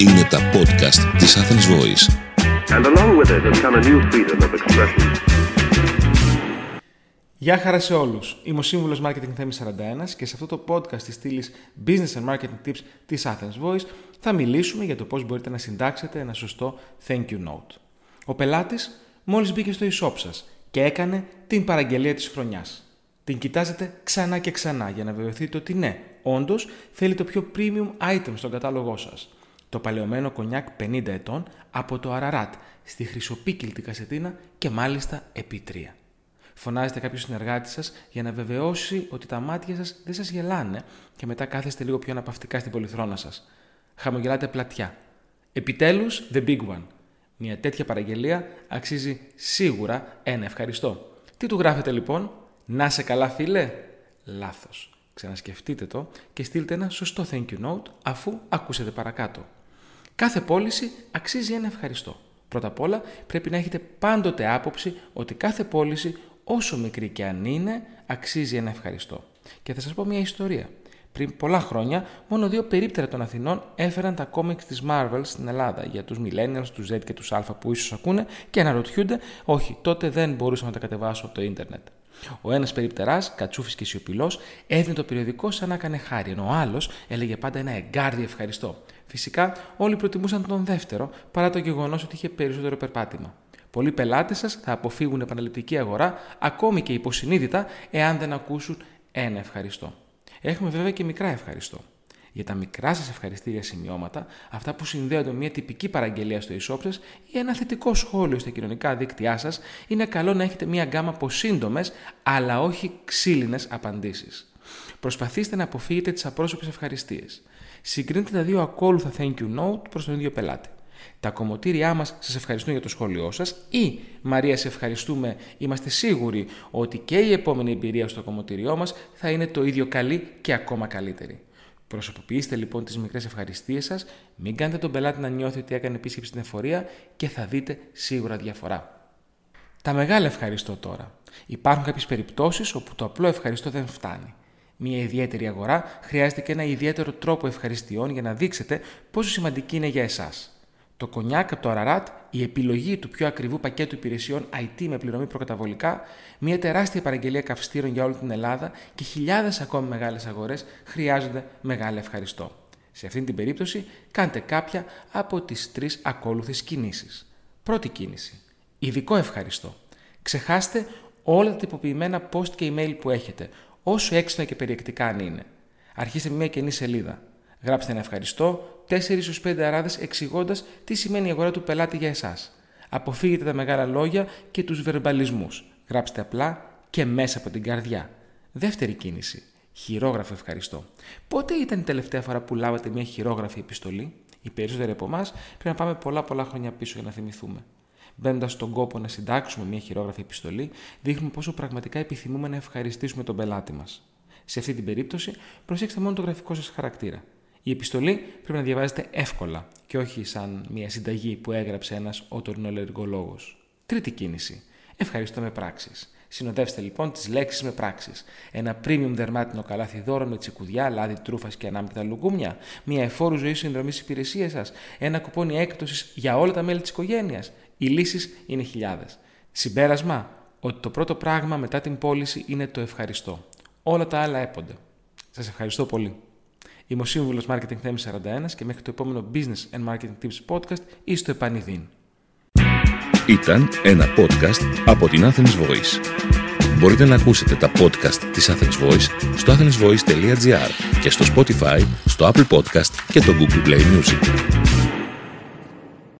Είναι τα podcast της Athens Voice. And along with it has come a new freedom of expression. Γεια χαρά σε όλους. Είμαι ο Σύμβουλος Marketing Θέμης 41 και σε αυτό το podcast της στήλης Business and Marketing Tips της Athens Voice θα μιλήσουμε για το πώς μπορείτε να συντάξετε ένα σωστό thank you note. Ο πελάτης μόλις μπήκε στο e-shop σας και έκανε την παραγγελία της χρονιάς. Την κοιτάζετε ξανά και ξανά για να βεβαιωθείτε ότι ναι, όντως θέλει το πιο premium item στον κατάλογό σας. Το παλαιωμένο κονιάκ 50 ετών από το Ararat στη χρυσοπίκυλτη κασετίνα και μάλιστα επί τρία. Φωνάζετε κάποιος συνεργάτης σας για να βεβαιώσει ότι τα μάτια σας δεν σας γελάνε και μετά κάθεστε λίγο πιο αναπαυτικά στην πολυθρόνα σας. Χαμογελάτε πλατιά. Επιτέλους, the big one. Μια τέτοια παραγγελία αξίζει σίγουρα ένα ευχαριστώ. Τι του γράφετε λοιπόν, να σε καλά φίλε, λάθος. Ξανασκεφτείτε το και στείλτε ένα σωστό thank you note αφού ακούσετε παρακάτω. Κάθε πώληση αξίζει ένα ευχαριστώ. Πρώτα απ' όλα πρέπει να έχετε πάντοτε άποψη ότι κάθε πώληση όσο μικρή και αν είναι αξίζει ένα ευχαριστώ. Και θα σας πω μια ιστορία. Πριν πολλά χρόνια, μόνο δύο περίπτερα των Αθηνών έφεραν τα κόμιξ της Marvel στην Ελλάδα για τους millennials, τους Z και τους Α που ίσως ακούνε και αναρωτιούνται, όχι, τότε δεν μπορούσαμε να τα κατεβάσω από το ίντερνετ. Ο ένας περιπτεράς, κατσούφι και σιωπηλός, έδινε το περιοδικό σαν να έκανε χάρη, ενώ ο άλλος έλεγε πάντα ένα εγκάρδι ευχαριστώ. Φυσικά, όλοι προτιμούσαν τον δεύτερο παρά το γεγονός ότι είχε περισσότερο περπάτημα. Πολλοί πελάτες σας θα αποφύγουν επαναληπτική αγορά, ακόμη και υποσυνείδητα, εάν δεν ακούσουν ένα ευχαριστώ. Έχουμε βέβαια και μικρά ευχαριστώ. Για τα μικρά σας ευχαριστήρια σημειώματα, αυτά που συνδέονται με μια τυπική παραγγελία στο e-shop σα ή ένα θετικό σχόλιο στα κοινωνικά δίκτυά σας, είναι καλό να έχετε μια γκάμα από σύντομες αλλά όχι ξύλινες απαντήσεις. Προσπαθήστε να αποφύγετε τις απρόσωπες ευχαριστίες. Συγκρίνετε τα δύο ακόλουθα thank you note προς τον ίδιο πελάτη. Τα κομμωτήριά μας σας ευχαριστούν για το σχόλιο σας ή Μαρία, σε ευχαριστούμε. Είμαστε σίγουροι ότι και η επόμενη εμπειρία στο κομμωτήριό μας θα είναι το ίδιο καλή και ακόμα καλύτερη. Προσωποποιήστε λοιπόν τις μικρές ευχαριστίες σας, μην κάνετε τον πελάτη να νιώθει ότι έκανε επίσκεψη στην εφορία και θα δείτε σίγουρα διαφορά. Τα μεγάλα ευχαριστώ τώρα. Υπάρχουν κάποιες περιπτώσεις όπου το απλό ευχαριστώ δεν φτάνει. Μια ιδιαίτερη αγορά χρειάζεται και ένα ιδιαίτερο τρόπο ευχαριστειών για να δείξετε πόσο σημαντική είναι για εσάς. Το κονιάκ από το Ararat, η επιλογή του πιο ακριβού πακέτου υπηρεσιών IT με πληρωμή προκαταβολικά, μια τεράστια παραγγελία καυστήρων για όλη την Ελλάδα και χιλιάδες ακόμη μεγάλες αγορές χρειάζονται μεγάλο ευχαριστώ. Σε αυτήν την περίπτωση, κάντε κάποια από τις τρεις ακόλουθες κινήσεις. Πρώτη κίνηση. Ειδικό ευχαριστώ. Ξεχάστε όλα τα τυποποιημένα post και email που έχετε, όσο έξυπνα και περιεκτικά αν είναι. Αρχίστε με μια καινή σελίδα. Γράψτε ένα ευχαριστώ, 4 5 αράδες εξηγώντας τι σημαίνει η αγορά του πελάτη για εσάς. Αποφύγετε τα μεγάλα λόγια και τους βερμπαλισμούς. Γράψτε απλά και μέσα από την καρδιά. Δεύτερη κίνηση. Χειρόγραφο ευχαριστώ. Πότε ήταν η τελευταία φορά που λάβατε μια χειρόγραφη επιστολή, οι περισσότεροι από εμάς πρέπει να πάμε πολλά πολλά χρόνια πίσω για να θυμηθούμε. Μπαίνοντας στον κόπο να συντάξουμε μια χειρόγραφη επιστολή, δείχνουμε πόσο πραγματικά επιθυμούμε να ευχαριστήσουμε τον πελάτη μας. Σε αυτή την περίπτωση, προσέξτε μόνο το γραφικό σας χαρακτήρα. Η επιστολή πρέπει να διαβάζετε εύκολα και όχι σαν μια συνταγή που έγραψε ένας οτορνολεργολόγο. Τρίτη κίνηση. Ευχαριστώ με πράξεις. Συνοδεύστε λοιπόν τις λέξεις με πράξεις. Ένα premium δερμάτινο καλάθι δώρο με τσικουδιά, λάδι τρούφας και ανάμεικτα λουκούμια. Μια εφόρου ζωής συνδρομής υπηρεσίας σας. Ένα κουπόνι έκπτωσης για όλα τα μέλη της οικογένειας. Οι λύσεις είναι χιλιάδες. Συμπέρασμα, ότι το πρώτο πράγμα μετά την πώληση είναι το ευχαριστώ. Όλα τα άλλα έπονται. Σας ευχαριστώ πολύ. Είμαι ο Σύμβουλος Marketing Θέμης 41 και μέχρι το επόμενο Business and Marketing Tips Podcast ή στο επανειδήν. Ήταν ένα podcast από την Athens Voice. Μπορείτε να ακούσετε τα podcast της Athens Voice στο athensvoice.gr και στο Spotify, στο Apple Podcast και το Google Play Music.